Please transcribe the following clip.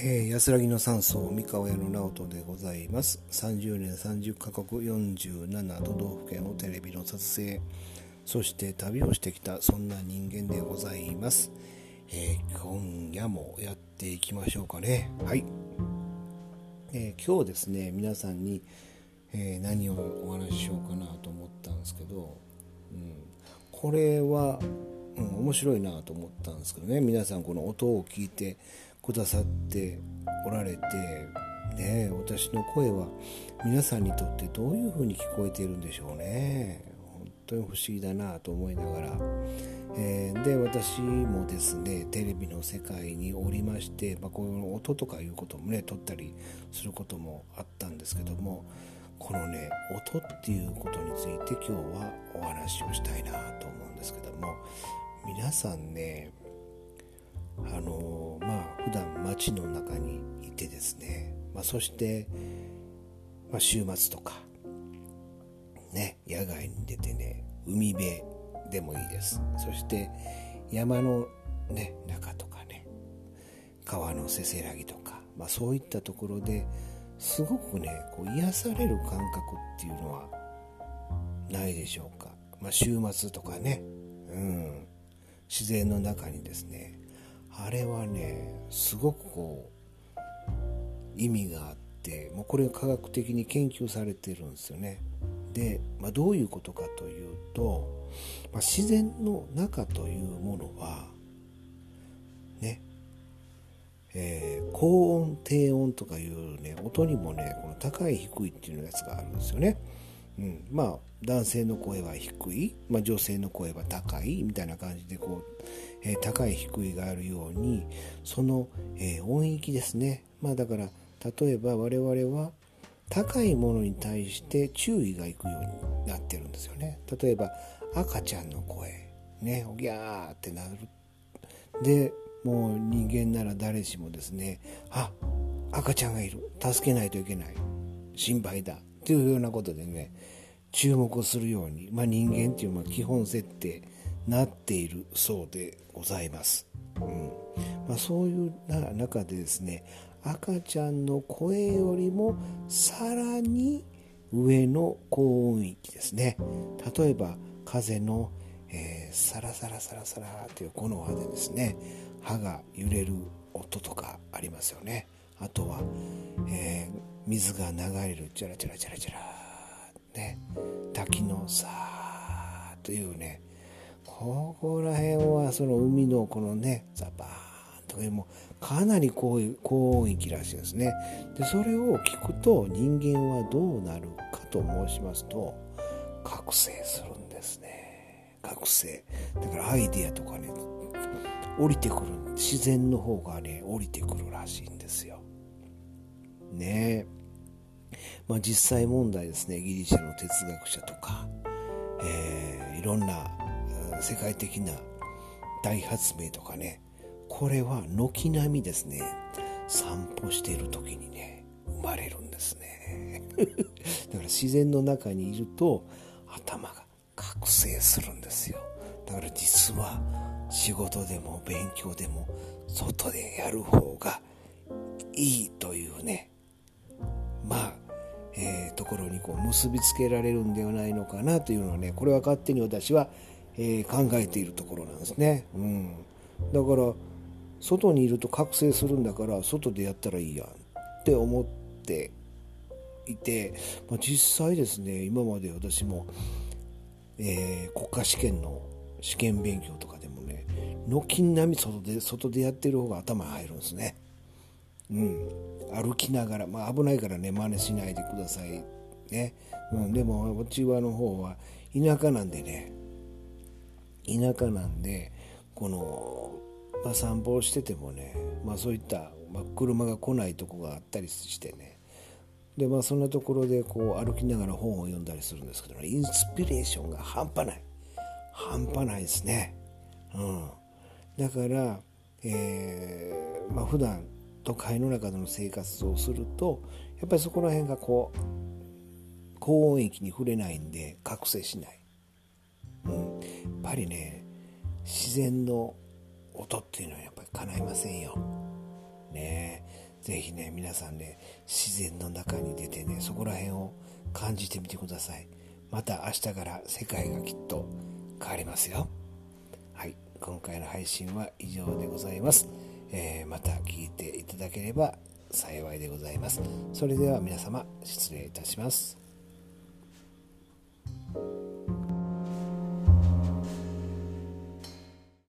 えー、安らぎの山荘三河屋の直人でございます。30年30カ国47都道府県をテレビの撮影。そして旅をしてきたそんな人間でございます、えー、今夜もやっていきましょうかね。はい、えー、今日ですね皆さんに、え何をお話ししようかなと思ったんですけど、うん、これは、うん、面白いなと思ったんですけどね。皆さんこの音を聞いてくださっておられて、ね、私の声は皆さんにとってどういう風に聞こえているんでしょうね。本当に不思議だなと思いながら、えー、で私もですねテレビの世界におりまして、まあ、こういう音とかいうこともね撮ったりすることもあったんですけどもこのね音っていうことについて今日はお話をしたいなと思うんですけども皆さんねあのまあ普段街の中にいてですね、まあ、そして、まあ、週末とかね野外に出てね海辺でもいいです。そして山のね中とかね川のせせらぎとか、まあ、そういったところですごくねこう癒される感覚っていうのはないでしょうか、まあ、週末とかね、うん、自然の中にですねあれはねすごくこう意味があってもうこれが科学的に研究されてるんですよね。で、まあ、どういうことかというと、まあ、自然の中というものはねえー、高音低音とかいうね音にもねこの高い低いっていうやつがあるんですよね、うん、まあ男性の声は低い、まあ、女性の声は高いみたいな感じでこう、えー、高い低いがあるようにその、えー、音域ですね。まあだから例えば我々は高いものに対して注意がいくようになってるんですよね。例えば赤ちゃんの声ねおぎゃーってなる。でもう人間なら誰しもですねあ赤ちゃんがいる。助けないといけない。心配だ。というようなことでね注目するように、まあ、人間っていうのは基本設定なっているそうでございます、うん。まあ、そういう中でですね赤ちゃんの声よりもさらに上の高音域ですね。例えば風の、えー、サラサラサラサラというこの葉でですね歯が揺れる音とかありますよね。あとは、えー、水が流れるチャラチャラチャラチャラね滝のさーというねここら辺はその海のこのねザバーンとかもかなり高音域らしいですね。でそれを聞くと人間はどうなるかと申しますと覚醒するんですね。覚醒。だからアイディアとかね降りてくる自然の方がね降りてくるらしいんですよ。ね。えまあ実際問題ですね。ギリシャの哲学者とか、えー、いろんな世界的な大発明とかね。これは軒並みですね。散歩している時にね生まれるんですね。だから自然の中にいると頭が覚醒するんですよ。だから実は仕事でも勉強でも外でやる方がいいというね。まあ、えー、ところにこう結びつけられるんではないのかなというのはねこれは勝手に私はえー、考えているところなんですね、うん、だから外にいると覚醒するんだから外でやったらいいやんって思っていて、まあ、実際ですね今まで私も、えー、国家試験の試験勉強とかでもね軒並み外で外でやってる方が頭に入るんですね。うん。歩きながらまあ危ないからね真似しないでくださいね、うん、でもうちはの方は田舎なんでね。田舎なんでこの、まあ、散歩をしててもね、まあ、そういった、まあ、車が来ないとこがあったりしてね。でまあそんなところでこう歩きながら本を読んだりするんですけど、ね、インスピレーションが半端ない。半端ないですね。うん。だから、えーまあ普段都会の中での生活をするとやっぱりそこら辺がこう高音域に触れないんで覚醒しない。うん、やっぱりね自然の音っていうのはやっぱり叶いませんよ。ね。ぜひね皆さんね自然の中に出てねそこら辺を感じてみてください。また明日から世界がきっと変わりますよ。はい。今回の配信は以上でございます、えー、また聞いていただければ幸いでございます。それでは皆様失礼いたします。